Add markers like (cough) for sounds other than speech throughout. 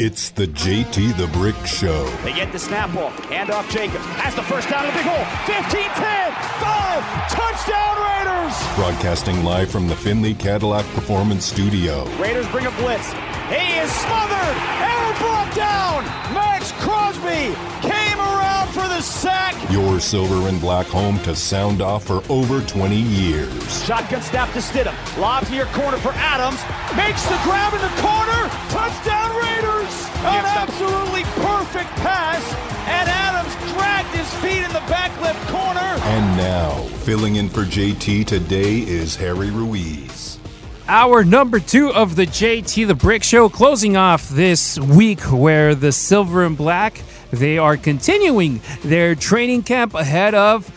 It's the JT the Brick Show. They get the snap ball. Hand off Jacobs. Has the first down in the big hole. 15 10. 5. Touchdown Raiders. Broadcasting live from the Finley Cadillac Performance Studio. Raiders bring a blitz. He is smothered. Error brought down. Maxx Crosby came around for the sack. Your silver and black home to sound off for over 20 years. Shotgun snap to Stidham. Lobs near corner for Adams. Makes the grab in the corner. Touchdown. An absolutely perfect pass. And Adams dragged his feet in the back left corner. And now, filling in for JT today is Harry Ruiz. Hour number two of the JT the Brick Show, closing off this week where the Silver and Black they are continuing their training camp ahead of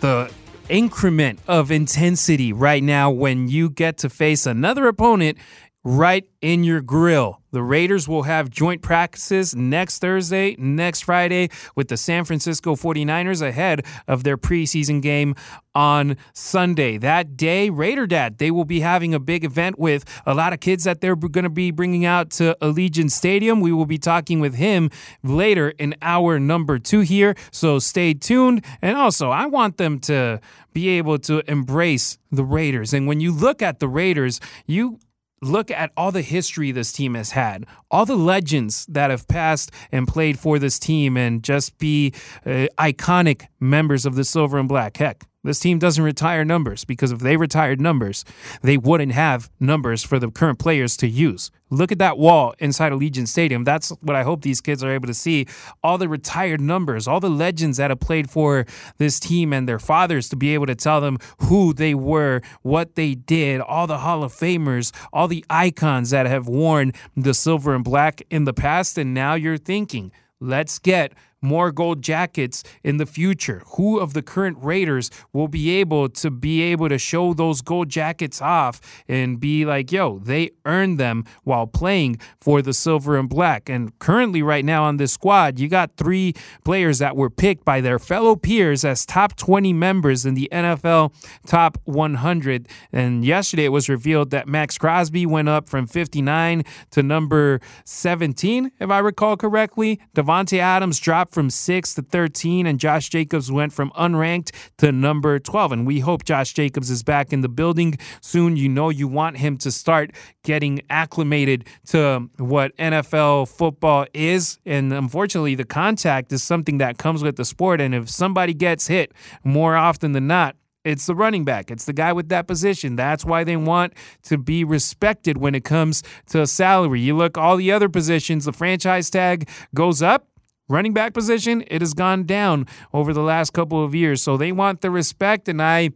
the increment of intensity right now when you get to face another opponent right in your grill. The Raiders will have joint practices next Thursday, next Friday with the San Francisco 49ers ahead of their preseason game on Sunday. That day, Raider Dad, they will be having a big event with a lot of kids that they're going to be bringing out to Allegiant Stadium. We will be talking with him later in hour number two here, so stay tuned. And also, I want them to be able to embrace the Raiders. And when you look at the Raiders, you look at all the history this team has had, all the legends that have passed and played for this team, and just be uh, iconic members of the silver and black. Heck, this team doesn't retire numbers because if they retired numbers, they wouldn't have numbers for the current players to use. Look at that wall inside Allegiant Stadium. That's what I hope these kids are able to see. All the retired numbers, all the legends that have played for this team and their fathers to be able to tell them who they were, what they did, all the Hall of Famers, all the icons that have worn the silver and black in the past. And now you're thinking, let's get more gold jackets in the future? Who of the current Raiders will be able to be able to show those gold jackets off and be like, yo, they earned them while playing for the silver and black? And currently, right now on this squad, you got three players that were picked by their fellow peers as top 20 members in the NFL top 100. And yesterday it was revealed that Maxx Crosby went up from 59 to number 17, if I recall correctly. Davante Adams dropped from 6 to 13, and Josh Jacobs went from unranked to number 12. And we hope Josh Jacobs is back in the building soon. You know, you want him to start getting acclimated to what NFL football is. And unfortunately, the contact is something that comes with the sport. And if somebody gets hit more often than not, it's the running back. It's the guy with that position. That's why they want to be respected when it comes to salary. You look all the other positions, the franchise tag goes up. Running back position, it has gone down over the last couple of years. So they want the respect, and I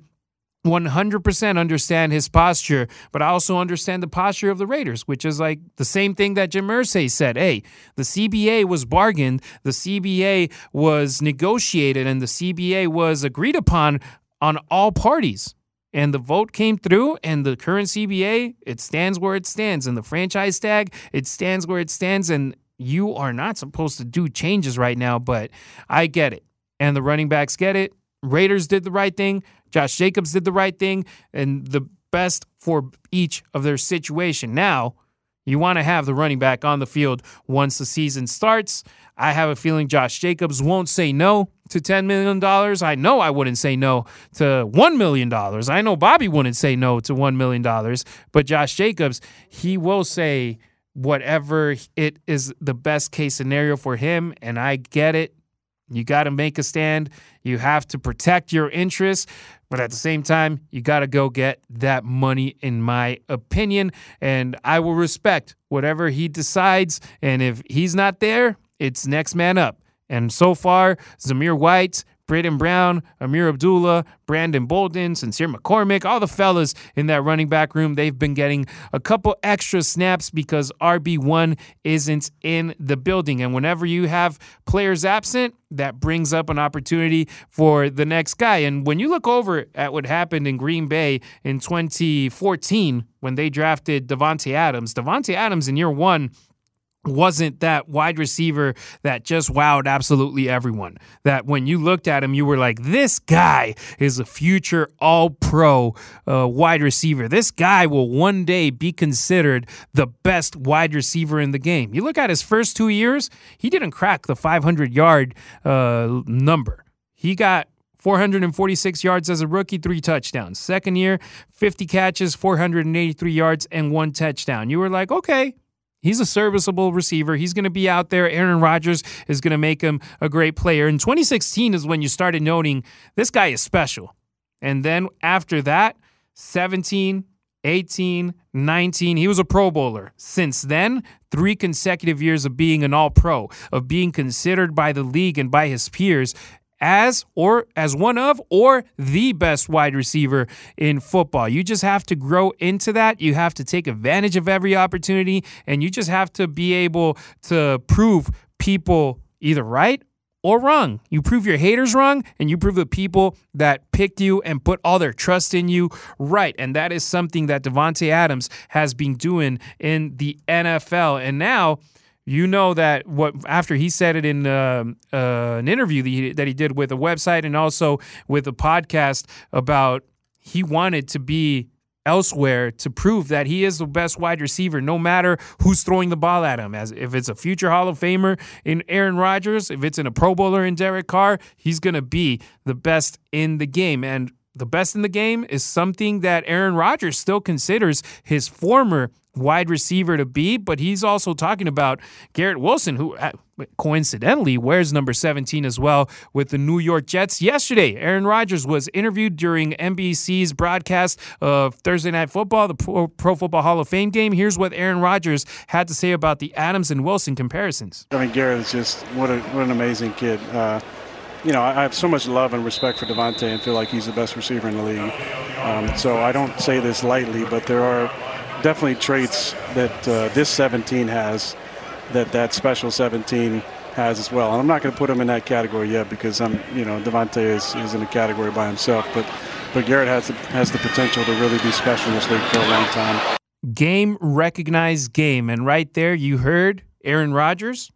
100% understand his posture, but I also understand the posture of the Raiders, which is like the same thing that Jim Irsay said. Hey, the CBA was bargained, the CBA was negotiated, and the CBA was agreed upon on all parties. And the vote came through, and the current CBA, it stands where it stands. And the franchise tag, it stands where it stands. And you are not supposed to do changes right now, but I get it. And the running backs get it. Raiders did the right thing. Josh Jacobs did the right thing. And the best for each of their situation. Now, you want to have the running back on the field once the season starts. I have a feeling Josh Jacobs won't say no to $10 million. I know I wouldn't say no to $1 million. I know Bobby wouldn't say no to $1 million. But Josh Jacobs, he will say whatever it is the best case scenario for him. And I get it. You got to make a stand. You have to protect your interests. But at the same time, you got to go get that money, in my opinion. And I will respect whatever he decides. And if he's not there, it's next man up. And so far, Zamir White, Braden Brown, Amir Abdullah, Brandon Bolden, Sincere McCormick, all the fellas in that running back room, they've been getting a couple extra snaps because RB1 isn't in the building. And whenever you have players absent, that brings up an opportunity for the next guy. And when you look over at what happened in Green Bay in 2014 when they drafted Davante Adams, Davante Adams in year one wasn't that wide receiver that just wowed absolutely everyone. That when you looked at him, you were like, this guy is a future all pro uh, wide receiver. This guy will one day be considered the best wide receiver in the game. You look at his first two years, he didn't crack the 500 yard uh, number. He got 446 yards as a rookie, three touchdowns. Second year, 50 catches, 483 yards, and one touchdown. You were like, okay, He's a serviceable receiver. He's going to be out there. Aaron Rodgers is going to make him a great player. In 2016 is when you started noting this guy is special. And then after that, 17, 18, 19, he was a Pro Bowler. Since then, three consecutive years of being an All Pro, of being considered by the league and by his peers as or as one of or the best wide receiver in football. You just have to grow into that. You have to take advantage of every opportunity and you just have to be able to prove people either right or wrong. You prove your haters wrong and you prove the people that picked you and put all their trust in you right. And that is something that Davante Adams has been doing in the NFL. And now you know that what after he said it in uh, uh, an interview that he, that he did with a website and also with a podcast about he wanted to be elsewhere to prove that he is the best wide receiver no matter who's throwing the ball at him. As if it's a future Hall of Famer in Aaron Rodgers if it's in a pro bowler in Derek Carr he's going to be the best in the game. And the best in the game is something that Aaron Rodgers still considers his former wide receiver to be, but he's also talking about Garrett Wilson, who uh, coincidentally wears number 17 as well with the New York Jets. Yesterday, Aaron Rodgers was interviewed during NBC's broadcast of Thursday Night Football, the Pro, Football Hall of Fame game. Here's what Aaron Rodgers had to say about the Adams and Wilson comparisons. I mean, Garrett is just what, a, what an amazing kid. Uh, you know, I have so much love and respect for Davante and feel like he's the best receiver in the league. Um, so I don't say this lightly, but there are definitely traits that uh, this 17 has that that special 17 has as well. And I'm not going to put him in that category yet because I'm, you know, Davante is, is in a category by himself. But but Garrett has the, has the potential to really be special in this league for a long time. Game recognized game, and right there you heard Aaron Rodgers,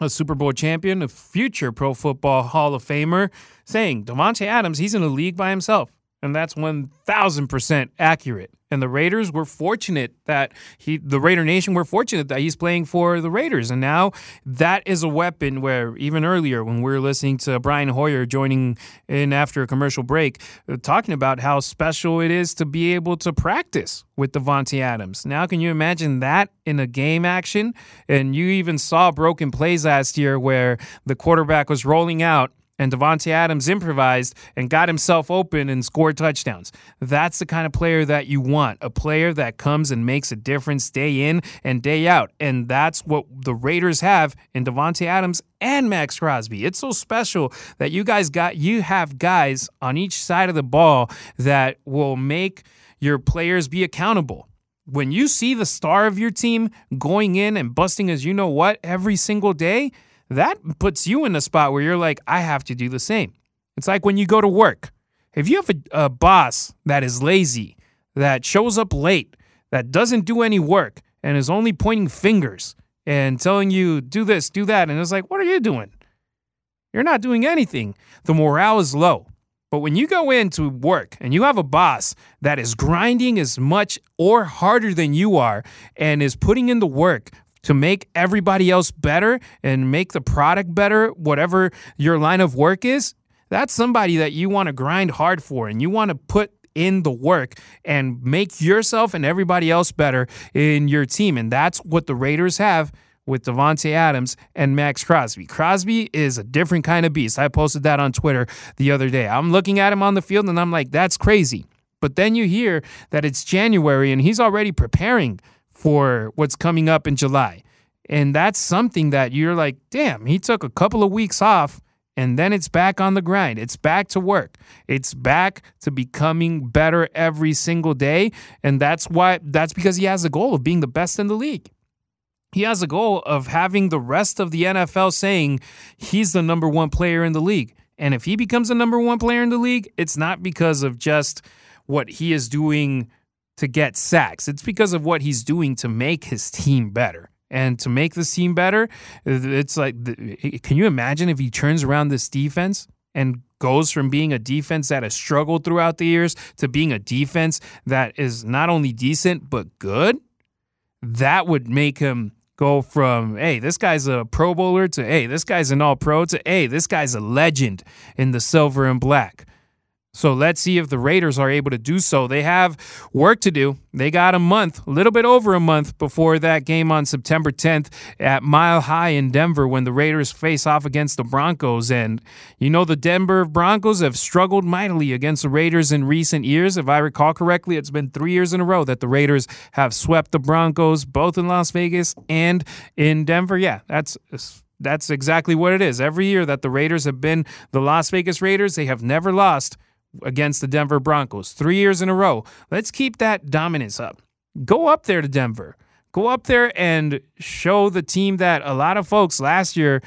a Super Bowl champion, a future Pro Football Hall of Famer, saying Davante Adams, he's in a league by himself, and that's 1,000% accurate. And the Raiders were fortunate that he, the Raider Nation were fortunate that he's playing for the Raiders. And now that is a weapon where even earlier when we were listening to Brian Hoyer joining in after a commercial break, uh, talking about how special it is to be able to practice with Davante Adams. Now, can you imagine that in a game action? And you even saw broken plays last year where the quarterback was rolling out and Davante Adams improvised and got himself open and scored touchdowns. That's the kind of player that you want, a player that comes and makes a difference day in and day out. And that's what the Raiders have in Davante Adams and Maxx Crosby. It's so special that you guys got you have guys on each side of the ball that will make your players be accountable when you see the star of your team going in and busting as you know what every single day, that puts you in a spot where you're like, I have to do the same. It's like when you go to work. If you have a, a boss that is lazy, that shows up late, that doesn't do any work, and is only pointing fingers and telling you, do this, do that, and it's like, what are you doing? You're not doing anything. The morale is low. But when you go into work and you have a boss that is grinding as much or harder than you are and is putting in the work to make everybody else better and make the product better, whatever your line of work is, that's somebody that you want to grind hard for and you want to put in the work and make yourself and everybody else better in your team. And that's what the Raiders have with Davante Adams and Maxx Crosby. Crosby is a different kind of beast. I posted that on Twitter the other day. I'm looking at him on the field and I'm like, that's crazy. But then you hear that it's January and he's already preparing for what's coming up in July. And that's something that you're like, damn, he took a couple of weeks off and then it's back on the grind. It's back to work. It's back to becoming better every single day. And that's why that's because he has a goal of being the best in the league. He has a goal of having the rest of the NFL saying he's the number one player in the league. And if he becomes the number one player in the league, it's not because of just what he is doing to get sacks. It's because of what he's doing to make his team better. And to make this team better, it's like, can you imagine if he turns around this defense and goes from being a defense that has struggled throughout the years to being a defense that is not only decent, but good? That would make him go from, hey, this guy's a Pro Bowler to, hey, this guy's an All Pro to, hey, this guy's a legend in the silver and black. So let's see if the Raiders are able to do so. They have work to do. They got a month, a little bit over a month before that game on September 10th at Mile High in Denver when the Raiders face off against the Broncos. And you know, the Denver Broncos have struggled mightily against the Raiders in recent years. If I recall correctly, it's been three years in a row that the Raiders have swept the Broncos, both in Las Vegas and in Denver. Yeah, that's that's exactly what it is. Every year that the Raiders have been the Las Vegas Raiders, they have never lost against the Denver Broncos three years in a row. Let's keep that dominance up. Go up there to Denver. Go up there and show the team that a lot of folks last year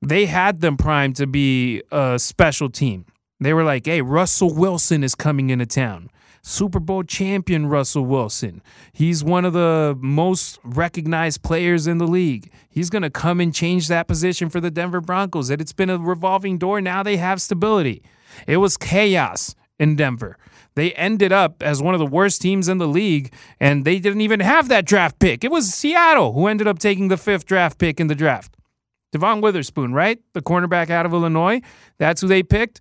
they had them primed to be a special team. They were like, "Hey, Russell Wilson is coming into town." Super Bowl champion Russell Wilson. He's one of the most recognized players in the league. He's going to come and change that position for the Denver Broncos. And it's been a revolving door. Now they have stability. It was chaos in Denver. They ended up as one of the worst teams in the league, and they didn't even have that draft pick. It was Seattle who ended up taking the fifth draft pick in the draft. Devon Witherspoon, right? The cornerback out of Illinois. That's who they picked.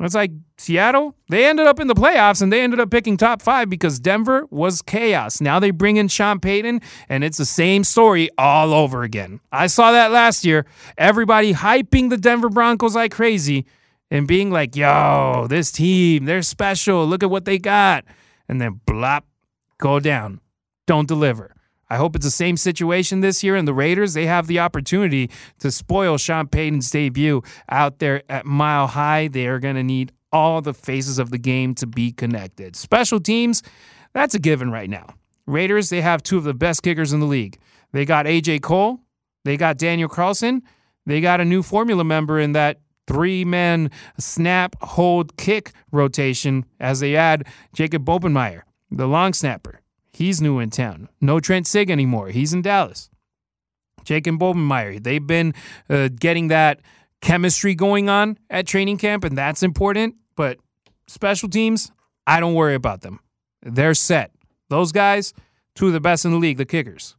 It's like Seattle, they ended up in the playoffs and they ended up picking top five because Denver was chaos. Now they bring in Sean Payton and it's the same story all over again. I saw that last year. Everybody hyping the Denver Broncos like crazy and being like, yo, this team, they're special. Look at what they got. And then blop, go down. Don't deliver. I hope it's the same situation this year. And the Raiders, they have the opportunity to spoil Sean Payton's debut out there at Mile High. They are going to need all the phases of the game to be connected. Special teams, that's a given right now. Raiders, they have two of the best kickers in the league. They got AJ Cole, they got Daniel Carlson, they got a new formula member in that three man snap, hold, kick rotation as they add Jacob Bobenmoyer, the long snapper. He's new in town. No Trent Sieg anymore. He's in Dallas. Jacob Bobenmoyer, they've been uh, getting that chemistry going on at training camp, and that's important. But special teams, I don't worry about them. They're set. Those guys, two of the best in the league, the kickers.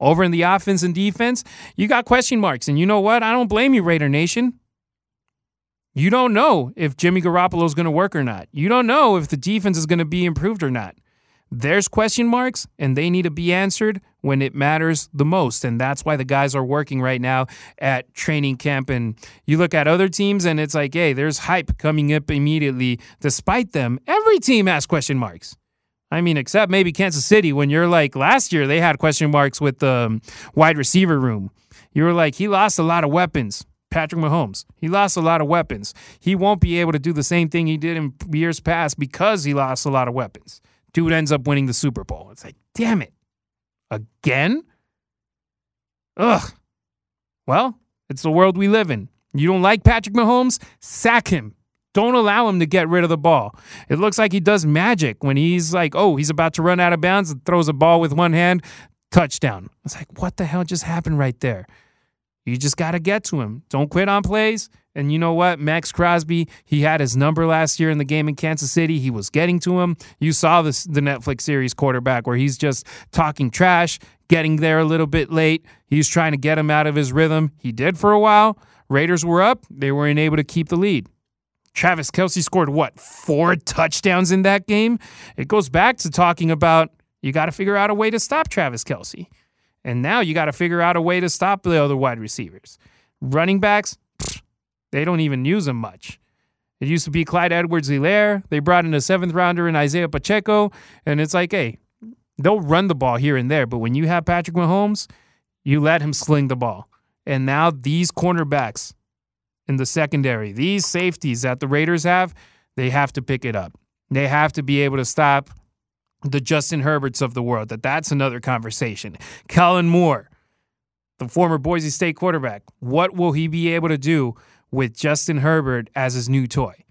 Over in the offense and defense, you got question marks. And you know what? I don't blame you, Raider Nation. You don't know if Jimmy Garoppolo is going to work or not. You don't know if the defense is going to be improved or not. There's question marks, and they need to be answered when it matters the most. And that's why the guys are working right now at training camp. And you look at other teams, and it's like, hey, there's hype coming up immediately. Despite them, every team has question marks. I mean, except maybe Kansas City, when you're like last year, they had question marks with the um, wide receiver room. You were like, he lost a lot of weapons. Patrick Mahomes. He lost a lot of weapons. He won't be able to do the same thing he did in years past because he lost a lot of weapons. Dude ends up winning the Super Bowl. It's like, damn it. Again? Ugh. Well, it's the world we live in. You don't like Patrick Mahomes? Sack him. Don't allow him to get rid of the ball. It looks like he does magic when he's like, oh, he's about to run out of bounds and throws a ball with one hand, touchdown. It's like, what the hell just happened right there? You just got to get to him. Don't quit on plays. And you know what? Maxx Crosby, he had his number last year in the game in Kansas City. He was getting to him. You saw this the Netflix series quarterback where he's just talking trash, getting there a little bit late. He's trying to get him out of his rhythm. He did for a while. Raiders were up. They weren't able to keep the lead. Travis Kelce scored what? Four touchdowns in that game? It goes back to talking about you got to figure out a way to stop Travis Kelce. And now you got to figure out a way to stop the other wide receivers. Running backs, they don't even use them much. It used to be Clyde Edwards Helaire. They brought in a seventh rounder in Isaiah Pacheco. And it's like, hey, they'll run the ball here and there. But when you have Patrick Mahomes, you let him sling the ball. And now these cornerbacks in the secondary, these safeties that the Raiders have, they have to pick it up. They have to be able to stop the Justin Herberts of the world. That that's another conversation. Kellen Moore, the former Boise State quarterback, what will he be able to do with Justin Herbert as his new toy,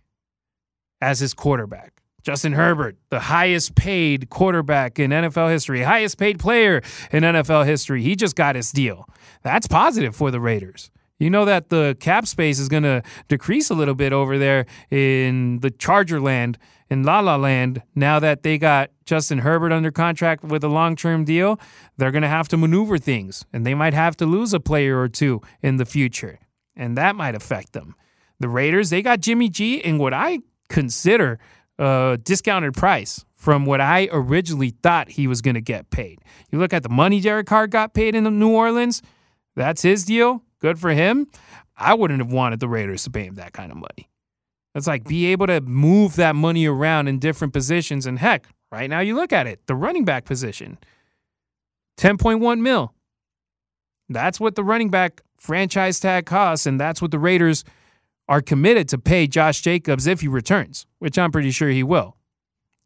as his quarterback? Justin Herbert, the highest paid quarterback in NFL history, highest paid player in NFL history. He just got his deal. That's positive for the Raiders. You know that the cap space is going to decrease a little bit over there in the Charger land, in La La Land. Now that they got Justin Herbert under contract with a long term deal, they're going to have to maneuver things and they might have to lose a player or two in the future. And that might affect them. The Raiders, they got Jimmy G in what I consider a discounted price from what I originally thought he was going to get paid. You look at the money Derek Carr got paid in New Orleans, that's his deal. Good for him. I wouldn't have wanted the Raiders to pay him that kind of money. It's like be able to move that money around in different positions. And heck, right now you look at it, the running back position, 10.1 mil. That's what the running back franchise tag costs, and that's what the Raiders are committed to pay Josh Jacobs if he returns, which I'm pretty sure he will.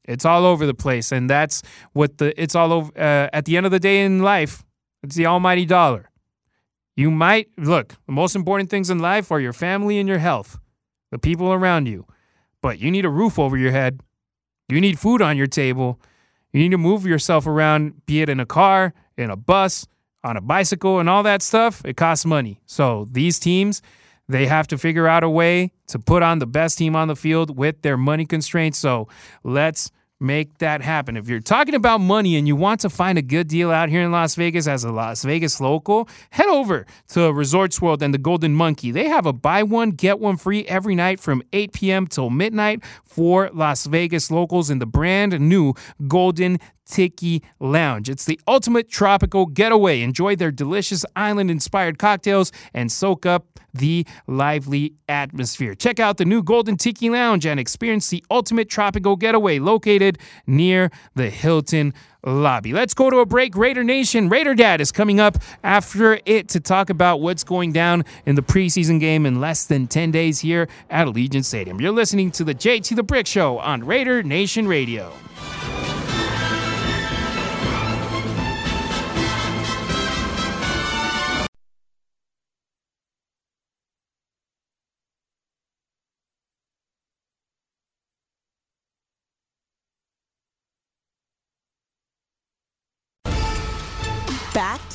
It's all over the place, and that's what the it's all over. Uh, at the end of the day in life, it's the almighty dollar. You might look, the most important things in life are your family and your health, the people around you. But you need a roof over your head. You need food on your table. You need to move yourself around, be it in a car, in a bus, on a bicycle, and all that stuff. It costs money. So these teams, they have to figure out a way to put on the best team on the field with their money constraints. So let's make that happen. If you're talking about money and you want to find a good deal out here in Las Vegas as a Las Vegas local, head over to Resorts World and the Golden Monkey. They have a buy one, get one free every night from 8 p.m. till midnight for Las Vegas locals in the brand new Golden Tiki Lounge. It's the ultimate tropical getaway. Enjoy their delicious island inspired cocktails and soak up the lively atmosphere. Check out the new Golden Tiki Lounge and experience the ultimate tropical getaway located near the Hilton lobby. Let's go to a break. Raider Nation, Raider Dad is coming up after it to talk about what's going down in the preseason game in less than 10 days here at Allegiant Stadium. You're listening to the JT the Brick Show on Raider Nation Radio.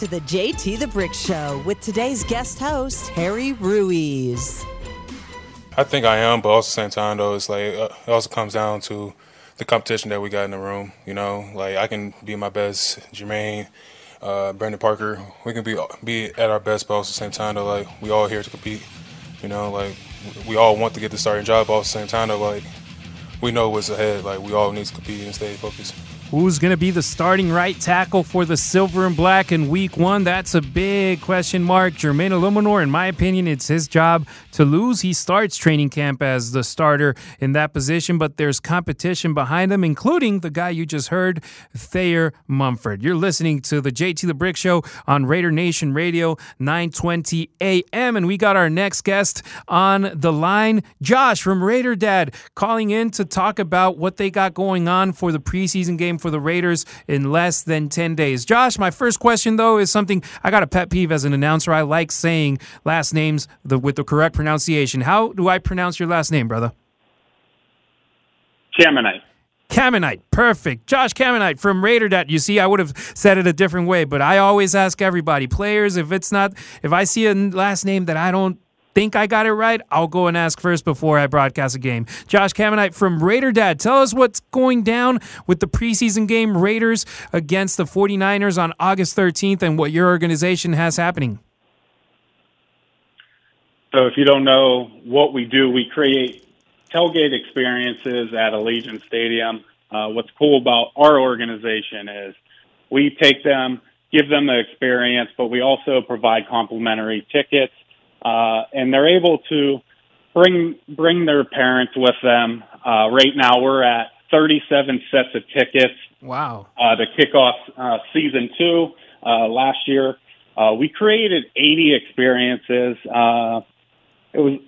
To the JT the Brick Show with today's guest host, Harry Ruiz. I think I am, but also at the same time, though, it's like uh, it also comes down to the competition that we got in the room. You know, like I can be my best, Jermaine, uh, Brandon Parker. We can be be at our best, but also at the same time, though, like we all here to compete. You know, like we all want to get the starting job, but also at the same time, though, like we know what's ahead. Like we all need to compete and stay focused. Who's going to be the starting right tackle for the Silver and Black in week one? That's a big question mark. Jermaine Eluemunor, in my opinion, it's his job to lose. He starts training camp as the starter in that position, but there's competition behind him, including the guy you just heard, Thayer Munford. You're listening to the JT The Brick Show on Raider Nation Radio, 920 AM, and we got our next guest on the line, Josh from Raider Dad, calling in to talk about what they got going on for the preseason game for the Raiders in less than 10 days. Josh, my first question, though, is something I got a pet peeve as an announcer. I like saying last names the, with the correct pronunciation. How do I pronounce your last name, brother? Caminite. Caminite, perfect. Josh Caminite from Raider. You see, I would have said it a different way, but I always ask everybody, players, if it's not, if I see a last name that I don't think I got it right, I'll go and ask first before I broadcast a game. Josh Caminite from Raider Dad, tell us what's going down with the preseason game Raiders against the 49ers on August 13th and what your organization has happening. So, if you don't know what we do, we create tailgate experiences at Allegiant Stadium. Uh, what's cool about our organization is we take them, give them the experience, but we also provide complimentary tickets uh, and they're able to bring bring their parents with them. Uh, right now, we're at 37 sets of tickets. Wow! Uh, to kick off uh, season two uh, last year, uh, we created 80 experiences. Uh, it was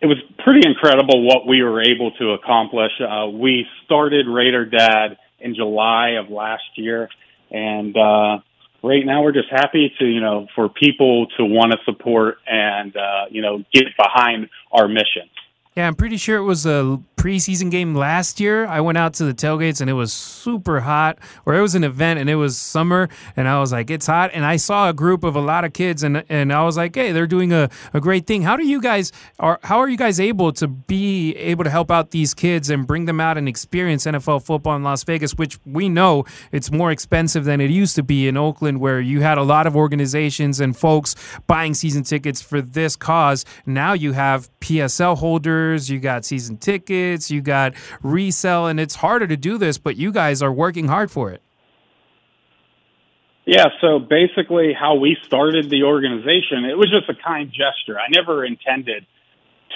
it was pretty incredible what we were able to accomplish. Uh, we started Raider Dad in July of last year, and uh, right now we're just happy to you know for people to want to support and uh, you know get behind our mission. Yeah, I'm pretty sure it was a preseason game last year. I went out to the tailgates and it was super hot, or it was an event and it was summer, and I was like, it's hot. And I saw a group of a lot of kids, and and I was like, hey, they're doing a, a great thing. How do you guys are? How are you guys able to be able to help out these kids and bring them out and experience NFL football in Las Vegas, which we know it's more expensive than it used to be in Oakland, where you had a lot of organizations and folks buying season tickets for this cause. Now you have PSL holders you got season tickets, you got resell, and it's harder to do this, but you guys are working hard for it. Yeah, so basically, how we started the organization, it was just a kind gesture. I never intended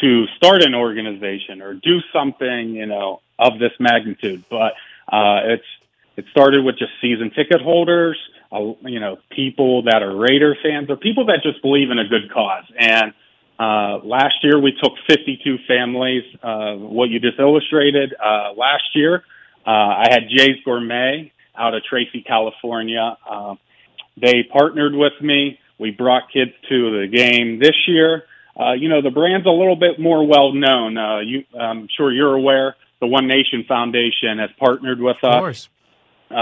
to start an organization or do something, you know, of this magnitude, but uh, it's it started with just season ticket holders, uh, you know, people that are Raider fans or people that just believe in a good cause. And uh, last year we took 52 families, uh, what you just illustrated. Uh, last year, uh, I had Jay's Gourmet out of Tracy, California. Uh, they partnered with me. We brought kids to the game this year. Uh, you know, the brand's a little bit more well known. Uh, you, I'm sure you're aware the One Nation Foundation has partnered with us uh,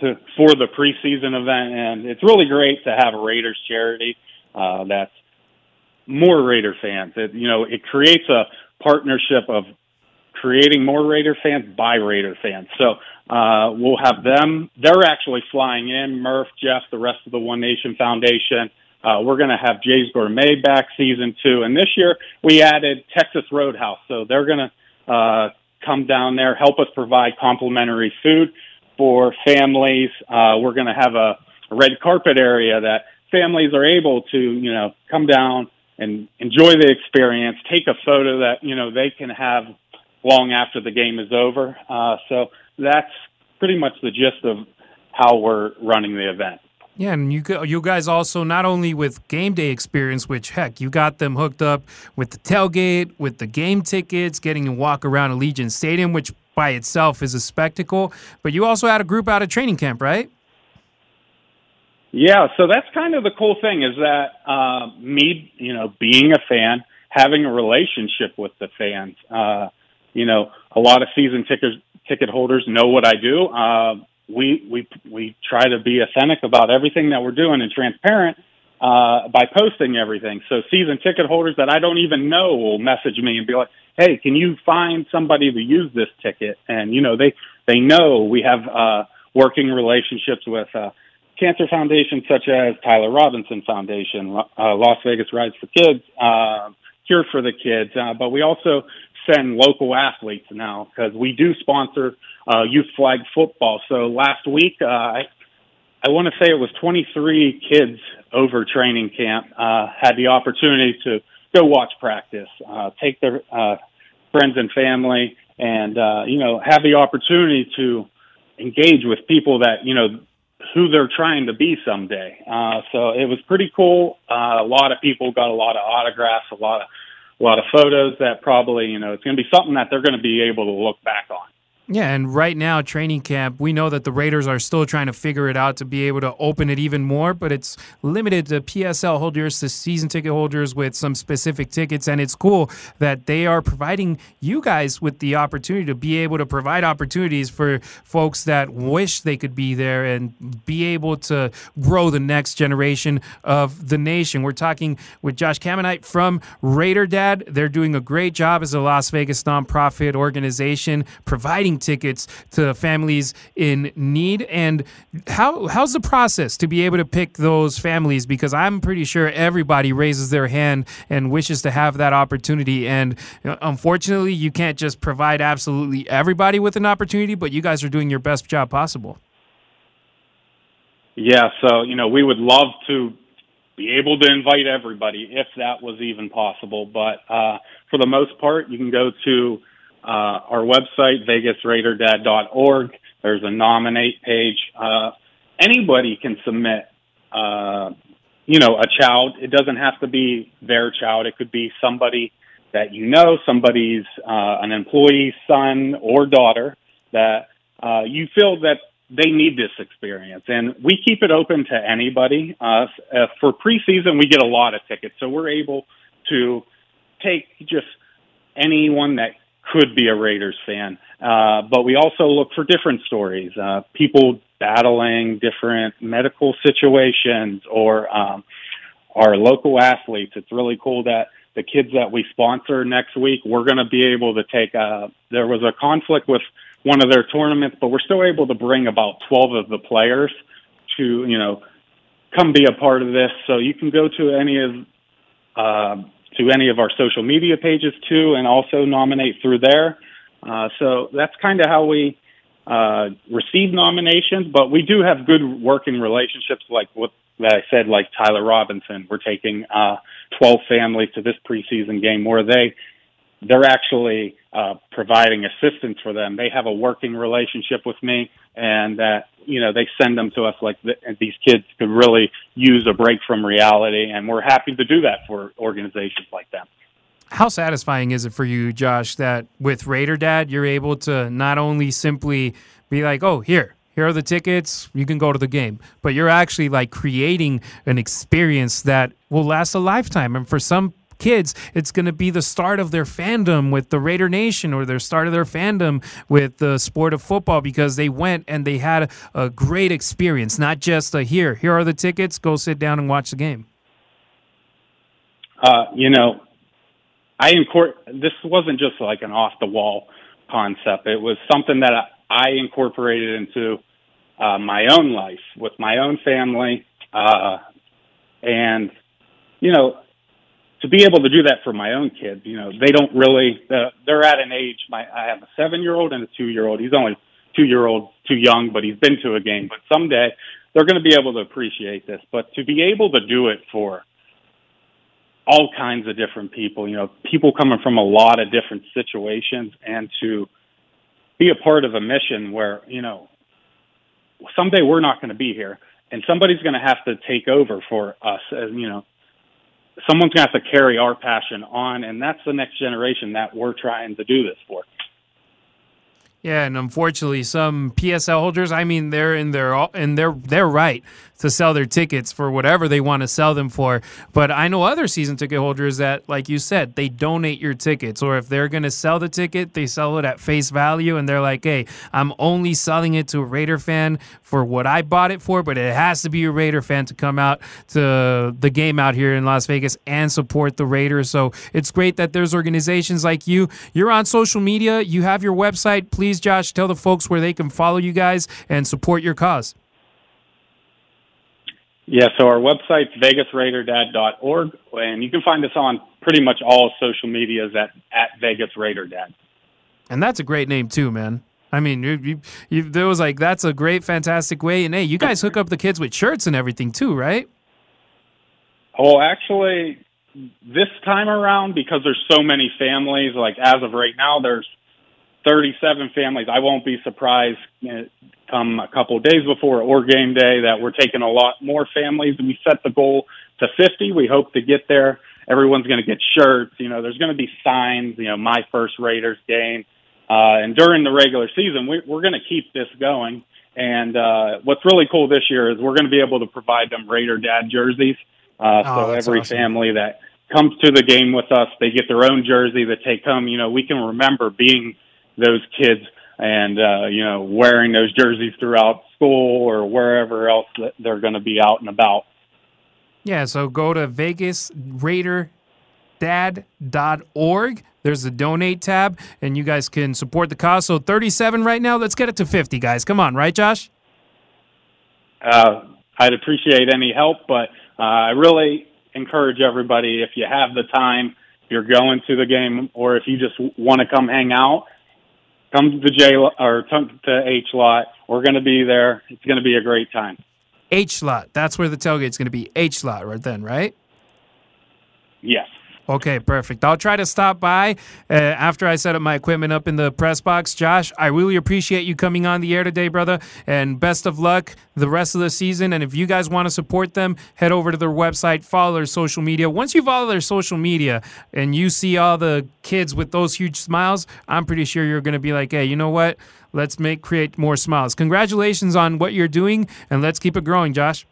to for the preseason event, and it's really great to have a Raiders charity uh, that's more Raider fans. It, you know, it creates a partnership of creating more Raider fans by Raider fans. So uh, we'll have them. They're actually flying in. Murph, Jeff, the rest of the One Nation Foundation. Uh, we're going to have Jay's Gourmet back season two, and this year we added Texas Roadhouse. So they're going to uh, come down there, help us provide complimentary food for families. Uh, we're going to have a, a red carpet area that families are able to, you know, come down and enjoy the experience. Take a photo that you know they can have long after the game is over. Uh, so that's pretty much the gist of how we're running the event. Yeah, and you you guys also not only with game day experience, which heck, you got them hooked up with the tailgate, with the game tickets, getting to walk around Allegiant Stadium, which by itself is a spectacle. But you also had a group out of training camp, right? Yeah, so that's kind of the cool thing is that uh, me, you know, being a fan, having a relationship with the fans. Uh, you know, a lot of season ticket ticket holders know what I do. Uh, we we we try to be authentic about everything that we're doing and transparent uh, by posting everything. So season ticket holders that I don't even know will message me and be like, "Hey, can you find somebody to use this ticket?" And you know, they they know we have uh, working relationships with. Uh, cancer foundations such as Tyler Robinson Foundation, uh, Las Vegas Rides for Kids, uh, Cure for the Kids, uh, but we also send local athletes now because we do sponsor uh, youth flag football. So last week, uh, I, I want to say it was 23 kids over training camp uh, had the opportunity to go watch practice, uh, take their uh, friends and family, and uh, you know have the opportunity to engage with people that you know who they're trying to be someday. Uh, so it was pretty cool. Uh, a lot of people got a lot of autographs, a lot of a lot of photos that probably you know it's going to be something that they're going to be able to look back on. Yeah, and right now, training camp, we know that the Raiders are still trying to figure it out to be able to open it even more, but it's limited to PSL holders, to season ticket holders with some specific tickets. And it's cool that they are providing you guys with the opportunity to be able to provide opportunities for folks that wish they could be there and be able to grow the next generation of the nation. We're talking with Josh Kamenite from Raider Dad. They're doing a great job as a Las Vegas nonprofit organization providing tickets to families in need. And how how's the process to be able to pick those families? Because I'm pretty sure everybody raises their hand and wishes to have that opportunity. And unfortunately, you can't just provide absolutely everybody with an opportunity, but you guys are doing your best job possible. Yeah, so you know, we would love to be able to invite everybody if that was even possible. But uh, for the most part, you can go to uh, our website, vegasraiderdad.org. There's a nominate page. Uh, anybody can submit, uh, you know, a child. It doesn't have to be their child. It could be somebody that you know, somebody's uh, an employee's son or daughter that uh, you feel that they need this experience. And we keep it open to anybody. Uh, uh for preseason, we get a lot of tickets, so we're able to take just anyone that could be a Raiders fan. Uh, but we also look for different stories, uh, people battling different medical situations or um, our local athletes. It's really cool that the kids that we sponsor next week, we're going to be able to take a, there was a conflict with one of their tournaments, but we're still able to bring about 12 of the players to, you know, come be a part of this. So you can go to any of, uh, to any of our social media pages too, and also nominate through there. Uh, so that's kind of how we uh, receive nominations, but we do have good working relationships, like what that I said, like Tyler Robinson. We're taking uh, 12 families to this preseason game where they they're actually uh, providing assistance for them. They have a working relationship with me, and that you know they send them to us like the, these kids could really use a break from reality, and we're happy to do that for organizations like them. How satisfying is it for you, Josh, that with Raider Dad, you're able to not only simply be like, oh, here, here are the tickets, you can go to the game, but you're actually like creating an experience that will last a lifetime. And for some kids, it's going to be the start of their fandom with the Raider Nation or their start of their fandom with the sport of football because they went and they had a, great experience, not just a here, here are the tickets, go sit down and watch the game. Uh, you know, I incorporate. This wasn't just like an off the wall concept. It was something that I incorporated into uh, my own life with my own family, uh, and you know, to be able to do that for my own kids. You know, they don't really. Uh, they're at an age. My I have a seven year old and a two year old. He's only two year old, too young, but he's been to a game. But someday they're going to be able to appreciate this. But to be able to do it for all kinds of different people, you know, people coming from a lot of different situations and to be a part of a mission where, you know, someday we're not going to be here and somebody's going to have to take over for us as, you know, someone's going to have to carry our passion on and that's the next generation that we're trying to do this for. Yeah, and unfortunately, some PSL holders, I mean, they're in their and they're they're right to sell their tickets for whatever they want to sell them for. But I know other season ticket holders that, like you said, they donate your tickets, or if they're going to sell the ticket, they sell it at face value, and they're like, "Hey, I'm only selling it to a Raider fan for what I bought it for, but it has to be a Raider fan to come out to the game out here in Las Vegas and support the Raiders." So it's great that there's organizations like you. You're on social media. You have your website. Please, Josh, tell the folks where they can follow you guys and support your cause. Yeah, so our website's vegasraiderdad.org, and you can find us on pretty much all social medias at, at Vegas Raider Dad. And that's a great name, too, man. I mean, you, you, you, there was like, that's a great, fantastic way. And hey, you guys hook up the kids with shirts and everything, too, right? Oh, actually, this time around, because there's so many families, like as of right now, there's 37 families. I won't be surprised come a couple of days before or game day that we're taking a lot more families. We set the goal to 50. We hope to get there. Everyone's going to get shirts. You know, there's going to be signs. You know, my first Raiders game. Uh, and during the regular season, we, we're going to keep this going. And uh, what's really cool this year is we're going to be able to provide them Raider Dad jerseys. Uh, oh, so every awesome. family that comes to the game with us, they get their own jersey that take home. You know, we can remember being those kids and uh, you know wearing those jerseys throughout school or wherever else that they're going to be out and about. Yeah, so go to VegasRaiderDad.org. There's the donate tab, and you guys can support the cause. So 37 right now. Let's get it to 50, guys. Come on, right, Josh? Uh, I'd appreciate any help, but uh, I really encourage everybody if you have the time, if you're going to the game, or if you just want to come hang out, come to the J or come to H lot. We're going to be there. It's going to be a great time. H lot. That's where the tailgate's going to be. H lot, right then, right? Yes. Okay, perfect. I'll try to stop by uh, after I set up my equipment up in the press box. Josh, I really appreciate you coming on the air today, brother, and best of luck the rest of the season. And if you guys want to support them, head over to their website, follow their social media. Once you follow their social media and you see all the kids with those huge smiles, I'm pretty sure you're going to be like, hey, you know what? Let's make create more smiles. Congratulations on what you're doing, and let's keep it growing, Josh.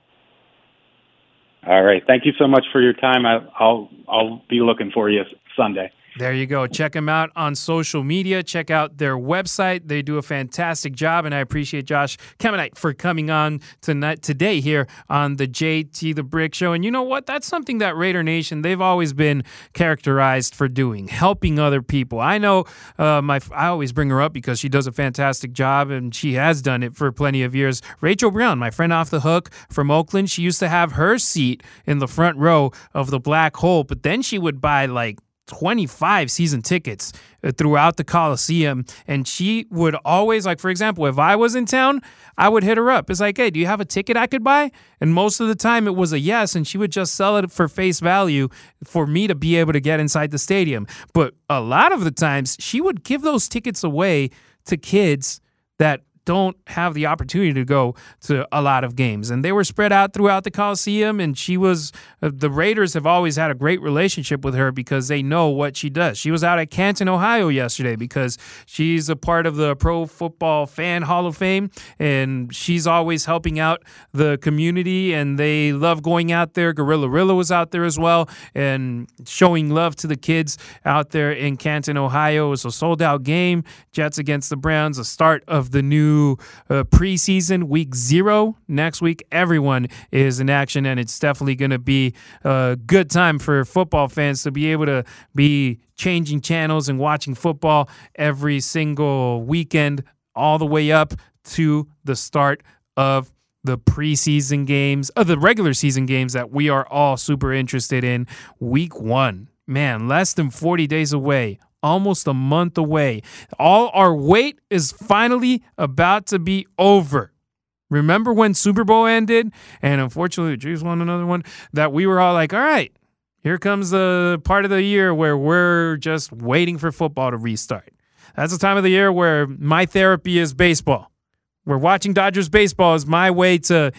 All right. Thank you so much for your time. I, will I'll be looking for you Sunday. There you go. Check them out on social media. Check out their website. They do a fantastic job, and I appreciate Josh Kemenite for coming on tonight today here on the JT the Brick Show. And you know what? That's something that Raider Nation they've always been characterized for doing, helping other people. I know uh, my I always bring her up because she does a fantastic job, and she has done it for plenty of years. Rachel Brown, my friend off the hook from Oakland, she used to have her seat in the front row of the black hole, but then she would buy like 25 season tickets uh, throughout the Coliseum. And she would always, like, for example, if I was in town, I would hit her up. It's like, hey, do you have a ticket I could buy? And most of the time it was a yes. And she would just sell it for face value for me to be able to get inside the stadium. But a lot of the times she would give those tickets away to kids that don't have the opportunity to go to a lot of games. And they were spread out throughout the Coliseum. And she was, uh, the Raiders have always had a great relationship with her because they know what she does. She was out at Canton, Ohio yesterday because she's a part of the Pro Football Fan Hall of Fame. And she's always helping out the community. And they love going out there. Gorilla Rilla was out there as well and showing love to the kids out there in Canton, Ohio. It was a sold out game. Jets against the Browns, the start of the new uh, preseason, week zero. Next week, everyone is in action, and it's definitely going to be a good time for football fans to be able to be changing channels and watching football every single weekend, all the way up to the start of the preseason games, of the regular season games that we are all super interested in. Week one, man, less than 40 days away almost a month away. All our wait is finally about to be over. Remember when Super Bowl ended? And unfortunately, the Chiefs won another one. That we were all like, all right, here comes the part of the year where we're just waiting for football to restart. That's the time of the year where my therapy is baseball. Where watching Dodgers baseball is my way to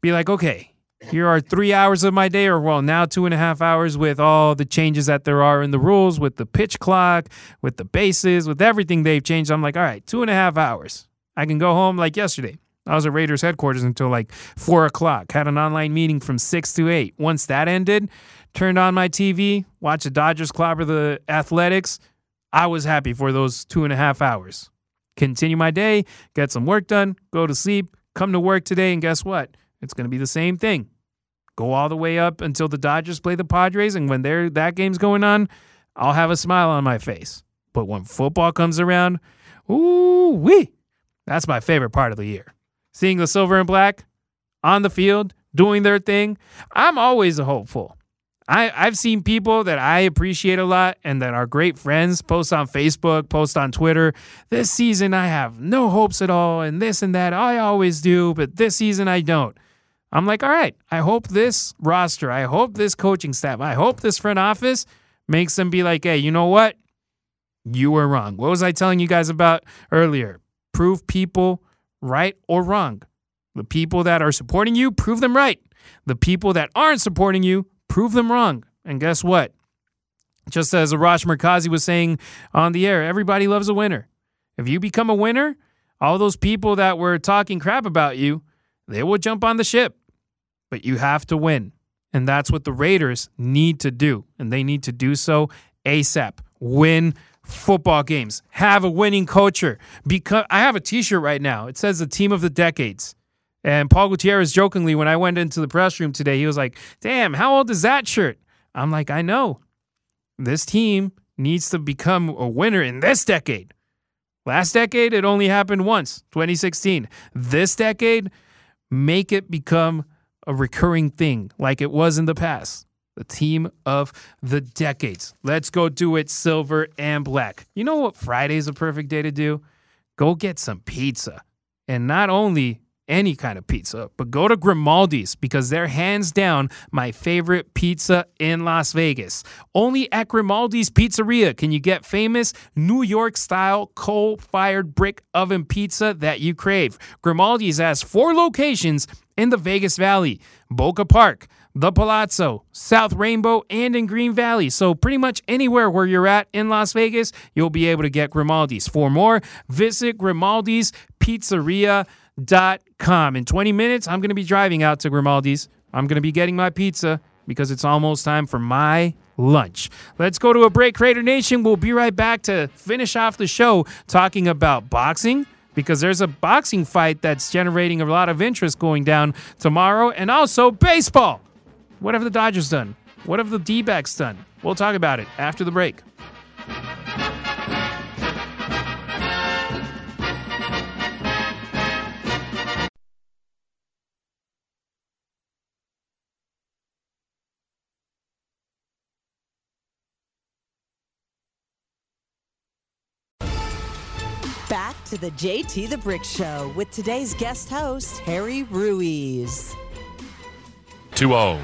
be like, okay, here are three hours of my day, or well, now two and a half hours with all the changes that there are in the rules, with the pitch clock, with the bases, with everything they've changed. I'm like, all right, two and a half hours. I can go home like yesterday. I was at Raiders headquarters until like four o'clock. Had an online meeting from six to eight. Once that ended, turned on my TV, watched the Dodgers clobber the Athletics. I was happy for those two and a half hours. Continue my day, get some work done, go to sleep, come to work today, and guess what? It's going to be the same thing. Go all the way up until the Dodgers play the Padres, and when they're, that game's going on, I'll have a smile on my face. But when football comes around, ooh wee, that's my favorite part of the year. Seeing the silver and black on the field doing their thing. I'm always a hopeful. I, I've seen people that I appreciate a lot and that are great friends post on Facebook, post on Twitter. This season, I have no hopes at all, and this and that. I always do, but this season, I don't. I'm like, all right, I hope this roster, I hope this coaching staff, I hope this front office makes them be like, hey, you know what? You were wrong. What was I telling you guys about earlier? Prove people right or wrong. The people that are supporting you, prove them right. The people that aren't supporting you, prove them wrong. And guess what? Just as Arash Markazi was saying on the air, everybody loves a winner. If you become a winner, all those people that were talking crap about you, they will jump on the ship but you have to win. And that's what the Raiders need to do. And they need to do so ASAP. Win football games. Have a winning culture. Because I have a t-shirt right now. It says the team of the decades. And Paul Gutierrez jokingly, when I went into the press room today, he was like, damn, how old is that shirt? I'm like, I know. This team needs to become a winner in this decade. Last decade, it only happened once, 2016. This decade, make it become a recurring thing like it was in the past. The team of the decades. Let's go do it silver and black. You know what Friday's a perfect day to do? Go get some pizza. And not only any kind of pizza, but go to Grimaldi's because they're hands down my favorite pizza in Las Vegas. Only at Grimaldi's Pizzeria can you get famous New York style coal fired brick oven pizza that you crave. Grimaldi's has four locations in the Vegas Valley, Boca Park, the Palazzo, South Rainbow, and in Green Valley. So, pretty much anywhere where you're at in Las Vegas, you'll be able to get Grimaldi's. For more, visit Grimaldi's Pizzeria.com. In 20 minutes, I'm going to be driving out to Grimaldi's. I'm going to be getting my pizza because it's almost time for my lunch. Let's go to a break, Raider Nation. We'll be right back to finish off the show talking about boxing because there's a boxing fight that's generating a lot of interest going down tomorrow, and also baseball. What have the Dodgers done? What have the D backs done? We'll talk about it after the break. To the JT the Brick Show with today's guest host, Harry Ruiz. 2 0.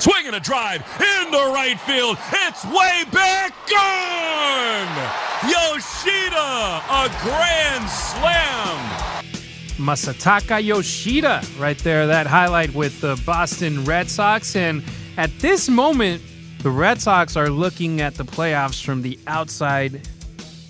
Swing and a drive in the right field. It's way back. Gone! Yoshida, a grand slam. Masataka Yoshida right there, that highlight with the Boston Red Sox. And at this moment, the Red Sox are looking at the playoffs from the outside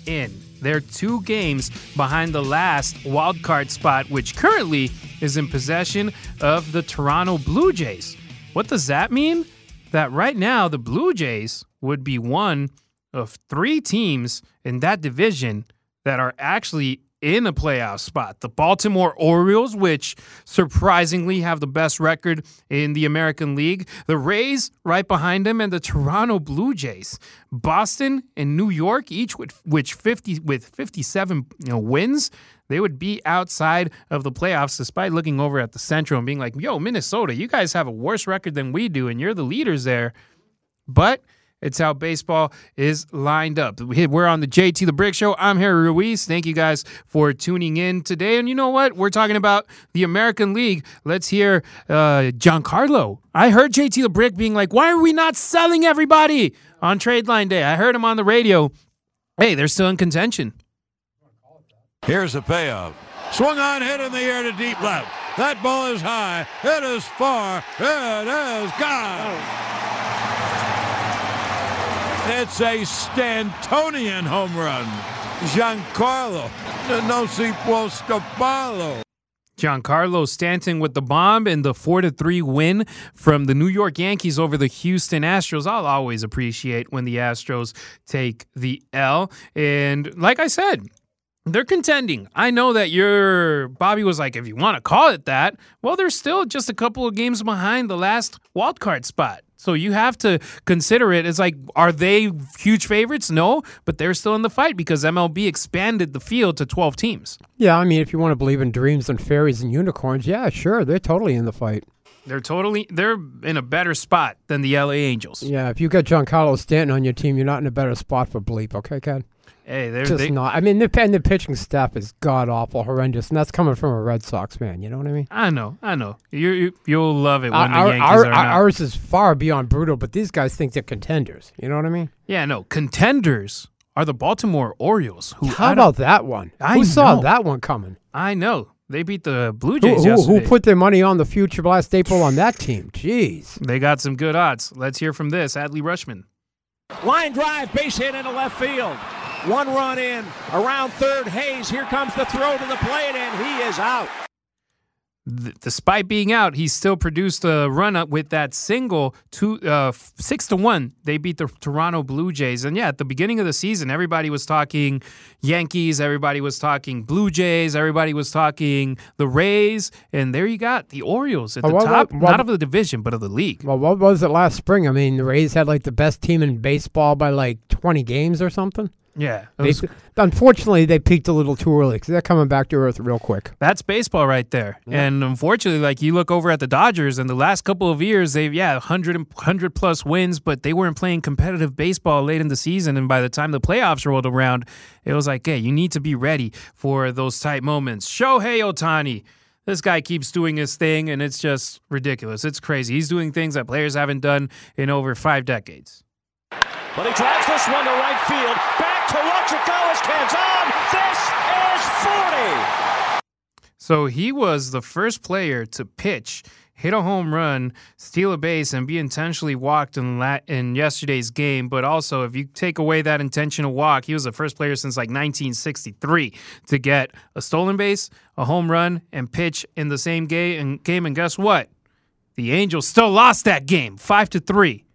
in. They're two games behind the last wild card spot, which currently is in possession of the Toronto Blue Jays. What does that mean? That right now, the Blue Jays would be one of three teams in that division that are actually in a playoff spot. The Baltimore Orioles, which surprisingly have the best record in the American League, the Rays right behind them, and the Toronto Blue Jays. Boston and New York, each with which 50 with 57 you know, wins, they would be outside of the playoffs despite looking over at the Central and being like, "Yo, Minnesota, you guys have a worse record than we do, and you're the leaders there." But it's how baseball is lined up. We're on the JT the Brick Show. I'm Harry Ruiz. Thank you guys for tuning in today. And you know what? We're talking about the American League. Let's hear uh, Giancarlo. I heard JT the Brick being like, why are we not selling everybody on trade line day? I heard him on the radio. Hey, they're still in contention. Here's a payoff. Swung on, hit in the air to deep left. That ball is high. It is far. It is gone. It's a Stantonian home run. Giancarlo. No si può follow. Giancarlo Stanton with the bomb and the 4 to 3 win from the New York Yankees over the Houston Astros. I'll always appreciate when the Astros take the L. And like I said, they're contending. I know that your Bobby was like, if you want to call it that, well, they're still just a couple of games behind the last wild card spot. So you have to consider it. It's like, are they huge favorites? No, but they're still in the fight because MLB expanded the field to 12 teams. Yeah, I mean, if you want to believe in dreams and fairies and unicorns, yeah, sure, they're totally in the fight. They're totally they're in a better spot than the LA Angels. Yeah, if you got Giancarlo Stanton on your team, you're not in a better spot for bleep. Okay, Ken. Hey, they're Just they, not. I mean, the and the pitching staff is god awful, horrendous, and that's coming from a Red Sox fan. You know what I mean? I know, I know. You, you you'll love it when Our, the Yankees our, are our- not. ours is far beyond brutal, but these guys think they're contenders. You know what I mean? yeah, no. Contenders are the Baltimore Orioles. Who How about that one? I Who saw that one coming? I know they beat the Blue Jays who, yesterday. who put their money on the future last April on that team? Jeez. They got some good odds. Let's hear from this Adley Rutschman. Line drive, base hit into left field. One run in, around third. Hayes, here comes the throw to the plate, and he is out. Th- despite being out, he still produced a run up with that single two uh, six to one. They beat the Toronto Blue Jays, and yeah, at the beginning of the season, everybody was talking Yankees, everybody was talking Blue Jays, everybody was talking the Rays, and there you got the Orioles at the what- top, what- what- not of the division, but of the league. Well, what was it last spring? I mean, the Rays had like the best team in baseball by like 20 games or something. Yeah, They, was- unfortunately, they peaked a little too early because they're coming back to earth real quick. That's baseball right there. And unfortunately, like you look over at the Dodgers in the last couple of years, they've, yeah, 100, 100 plus wins, but they weren't playing competitive baseball late in the season. And by the time the playoffs rolled around, it was like, hey, you need to be ready for those tight moments. Shohei Ohtani. This guy keeps doing his thing, and it's just ridiculous. It's crazy. He's doing things that players haven't done in over five decades. But he drives this one to right field. Back to Wachikawa stands on. This is 40. So he was the first player to pitch, hit a home run, steal a base, and be intentionally walked in la- in yesterday's game. But also, if you take away that intentional walk, he was the first player since like 1963 to get a stolen base, a home run, and pitch in the same ga- and game. And guess what? The Angels still lost that game, five to three.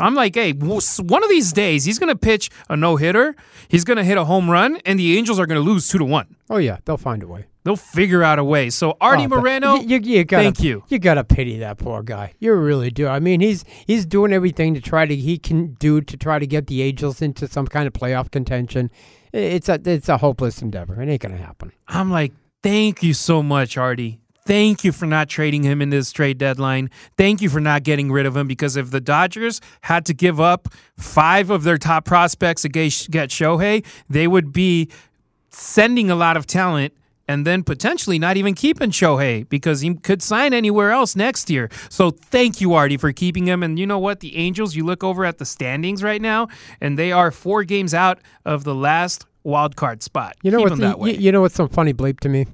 I'm like, hey, one of these days he's going to pitch a no hitter, he's going to hit a home run, and the Angels are going to lose two to one. Oh yeah, they'll find a way. They'll figure out a way. So Artie Oh, Moreno, you, you, you gotta, thank you. You gotta pity that poor guy. You really do. I mean, he's he's doing everything to try to he can do to try to get the Angels into some kind of playoff contention. It's a it's a hopeless endeavor. It ain't gonna happen. I'm like, thank you so much, Artie. Thank you for not trading him in this trade deadline. Thank you for not getting rid of him because if the Dodgers had to give up five of their top prospects to get Shohei, they would be sending a lot of talent and then potentially not even keeping Shohei because he could sign anywhere else next year. So thank you, Artie, for keeping him. And you know what? The Angels, you look over at the standings right now, and they are four games out of the last wild card spot. You know Keep what's that you, way. you know what's some funny bleep to me?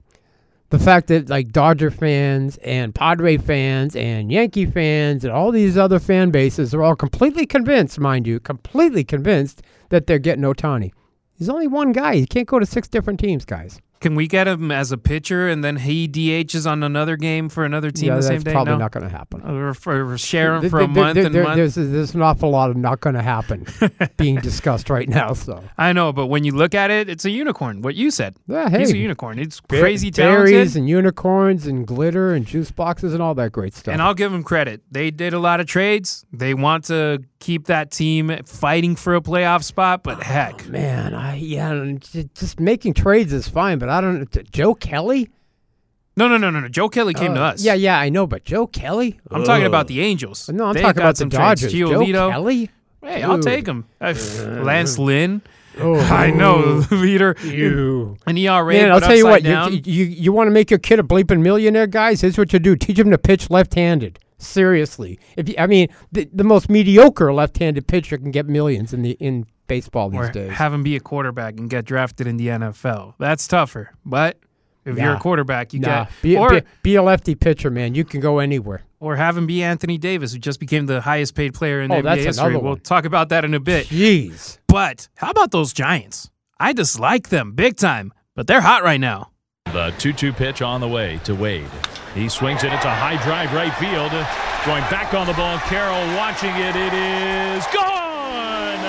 The fact that like Dodger fans and Padre fans and Yankee fans and all these other fan bases are all completely convinced, mind you, completely convinced that they're getting Ohtani. He's only one guy. He can't go to six different teams, guys. Can we get him as a pitcher and then he DHs on another game for another team yeah, the that's same day? probably no? not going to happen. Or, for, or share him for a th- month th- and there- month. There's, there's an awful lot of not going to happen (laughs) being discussed right now. So I know, but when you look at it, it's a unicorn. What you said. Yeah, He's a unicorn. It's crazy berries talented. and unicorns and glitter and juice boxes and all that great stuff. And I'll give them credit. They did a lot of trades. They want to keep that team fighting for a playoff spot, but heck. Man, I yeah, just making trades is fine, but I don't. Joe Kelly. No, no, no, no, no. Joe Kelly came to Uh, us. Yeah, yeah, I know, but Joe Kelly. I'm talking about the Angels. No, I'm They've talking about the. Dodgers. Joe Giolito. Kelly. Hey, I'll take him. Uh, Lance Lynn. Oh, (laughs) I know, (laughs) leader. You. An ERA, Man, I'll tell you what. You, you you want to make your kid a bleeping millionaire, guys? Here's what you do: teach him to pitch left-handed. Seriously, if you, I mean, the, the most mediocre left-handed pitcher can get millions in the in baseball these or days. have him be a quarterback and get drafted in the NFL. That's tougher. But if you're a quarterback, you Nah, get be, or be, be a lefty pitcher, man. You can go anywhere. or have him be Anthony Davis, who just became the highest paid player in Oh, NBA that's history. We'll talk about that in a bit. Jeez. But how about those Giants? I dislike them big time, but they're hot right now. The 2 2 pitch on the way to Wade. He swings it. It's a high drive right field. Going back on the ball. Carroll watching it. It is gone.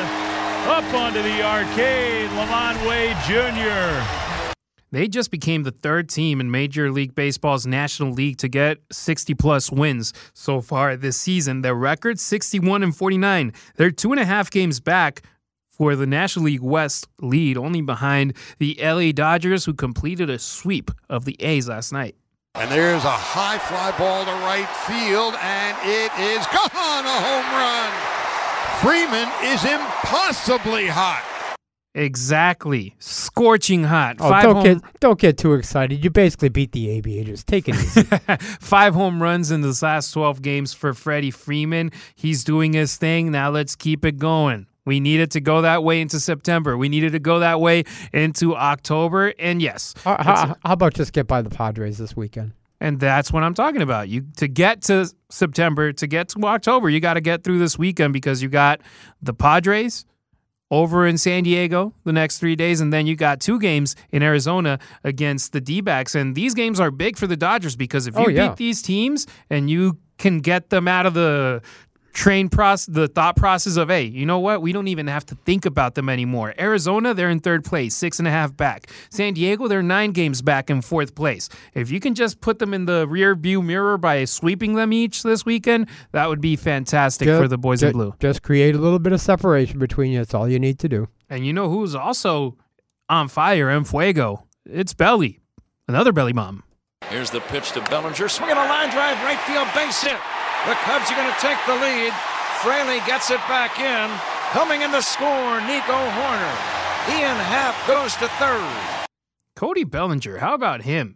Up onto the arcade. LaMonte Wade Jr. They just became the third team in Major League Baseball's National League to get 60 plus wins so far this season. Their record 61 and 49. They're two and a half games back for the National League West lead, only behind the LA Dodgers, who completed a sweep of the A's last night. And there's a high fly ball to right field, and it is gone. A home run. Freeman is impossibly hot. Exactly. Scorching hot. Oh, Five don't home- get don't get too excited. You basically beat the Aviators. Take it easy. (laughs) Five home runs in the last 12 games for Freddie Freeman. He's doing his thing. Now let's keep it going. We needed to go that way into September. We needed to go that way into October. And yes, how, how, how about just get by the Padres this weekend? and that's what I'm talking about. You to get to September, to get to October, you got to get through this weekend because you got the Padres over in San Diego the next three days, and then you got two games in Arizona against the D backs. And these games are big for the Dodgers because if oh, you Oh, yeah. beat these teams and you can get them out of the train process, the thought process of, hey, you know what? We don't even have to think about them anymore. Arizona, they're in third place, six and a half back. San Diego, they're nine games back in fourth place. If you can just put them in the rear view mirror by sweeping them each this weekend, that would be fantastic Ju- for the boys ju- in blue. Just create a little bit of separation between you. That's all you need to do. And you know who's also on fire en fuego? It's Belly, another Belly mom. Here's the pitch to Bellinger. Swinging a line drive, right field base hit. The Cubs are going to take the lead. Fraley gets it back in. Coming in to score, Nico Hoerner. Ian Happ goes to third. Cody Bellinger, how about him?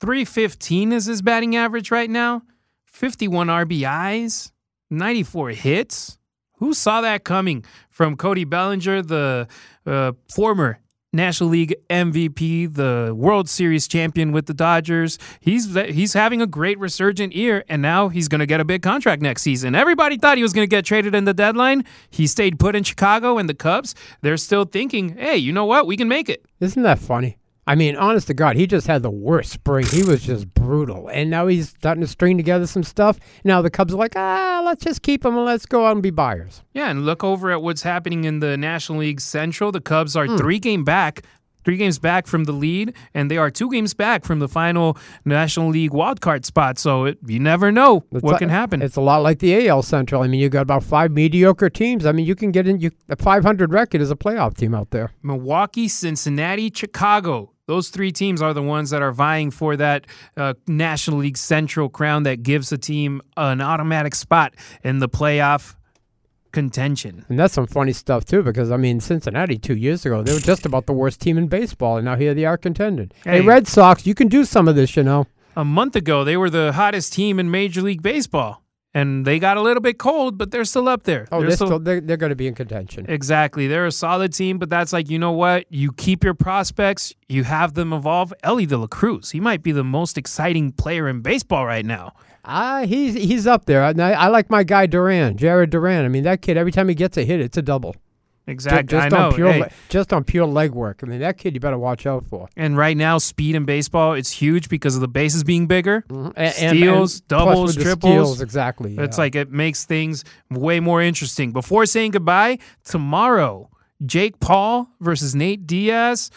315 is his batting average right now. 51 RBIs, 94 hits. Who saw that coming from Cody Bellinger, the uh, former National League MVP, the World Series champion with the Dodgers? He's he's having a great resurgent year, and now he's going to get a big contract next season. Everybody thought he was going to get traded in the deadline. He stayed put in Chicago, and the Cubs, they're still thinking, hey, you know what? We can make it. Isn't that funny? I mean, honest to God, he just had the worst spring. He was just brutal. And now he's starting to string together some stuff. Now the Cubs are like, ah, let's just keep him and let's go out and be buyers. Yeah, and look over at what's happening in the National League Central. The Cubs are three game back. Three games back from the lead, and they are two games back from the final National League wildcard spot. So it, you never know It's what a- can happen. It's a lot like the AL Central. I mean, you got about five mediocre teams. I mean, you can get in. You a 500 record is a playoff team out there. Milwaukee, Cincinnati, Chicago. Those three teams are the ones that are vying for that uh, National League Central crown that gives a team an automatic spot in the playoff contention. And that's some funny stuff too, because I mean, Cincinnati two years ago they were just about the worst team in baseball, and now here they are contending. Hey, Hey. Red Sox, you can do some of this, you know. A month ago, they were the hottest team in Major League Baseball, and they got a little bit cold, but they're still up there. Oh, They're they're still- still they're, they're going to be in contention. Exactly. They're a solid team, but that's like, you know what? You keep your prospects, you have them evolve. Elly De La Cruz, he might be the most exciting player in baseball right now. Ah, he's he's up there. I, I like my guy Duran, Jared Duran. I mean, that kid every time he gets a hit, it's a double. Exactly. Just, I know. on pure Hey. le- just on pure leg work. I mean, that kid you better watch out for. And right now, speed in baseball, it's huge because of the bases being bigger. Mm-hmm. And- and- Steals, and plus doubles, triples. steals, exactly, It's like it makes things way more interesting. Before saying goodbye, tomorrow, Jake Paul versus Nate Diaz.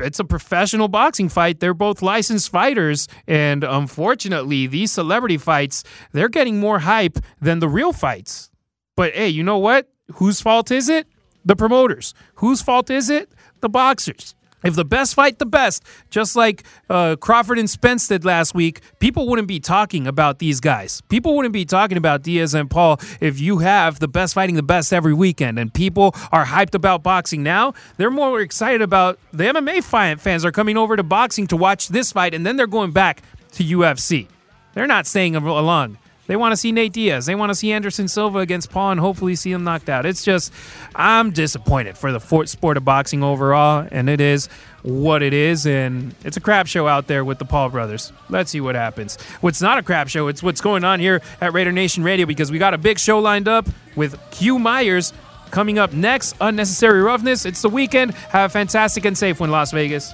It's a professional boxing fight. They're both licensed fighters. And unfortunately, these celebrity fights, they're getting more hype than the real fights. But hey, you know what? Whose fault is it? The promoters. Whose fault is it? The boxers. If the best fight the best, just like uh, Crawford and Spence did last week, people wouldn't be talking about these guys. People wouldn't be talking about Diaz and Paul if you have the best fighting the best every weekend. And people are hyped about boxing now. They're more excited about the MMA fans are coming over to boxing to watch this fight, and then they're going back to UFC. They're not staying al- along. They want to see Nate Diaz. They want to see Anderson Silva against Paul and hopefully see him knocked out. It's just, I'm disappointed for the sport of boxing overall, and it is what it is. And it's a crap show out there with the Paul brothers. Let's see what happens. What's not a crap show, it's what's going on here at Raider Nation Radio because we got a big show lined up with Q Myers coming up next. Unnecessary roughness. It's the weekend. Have a fantastic and safe one, Las Vegas.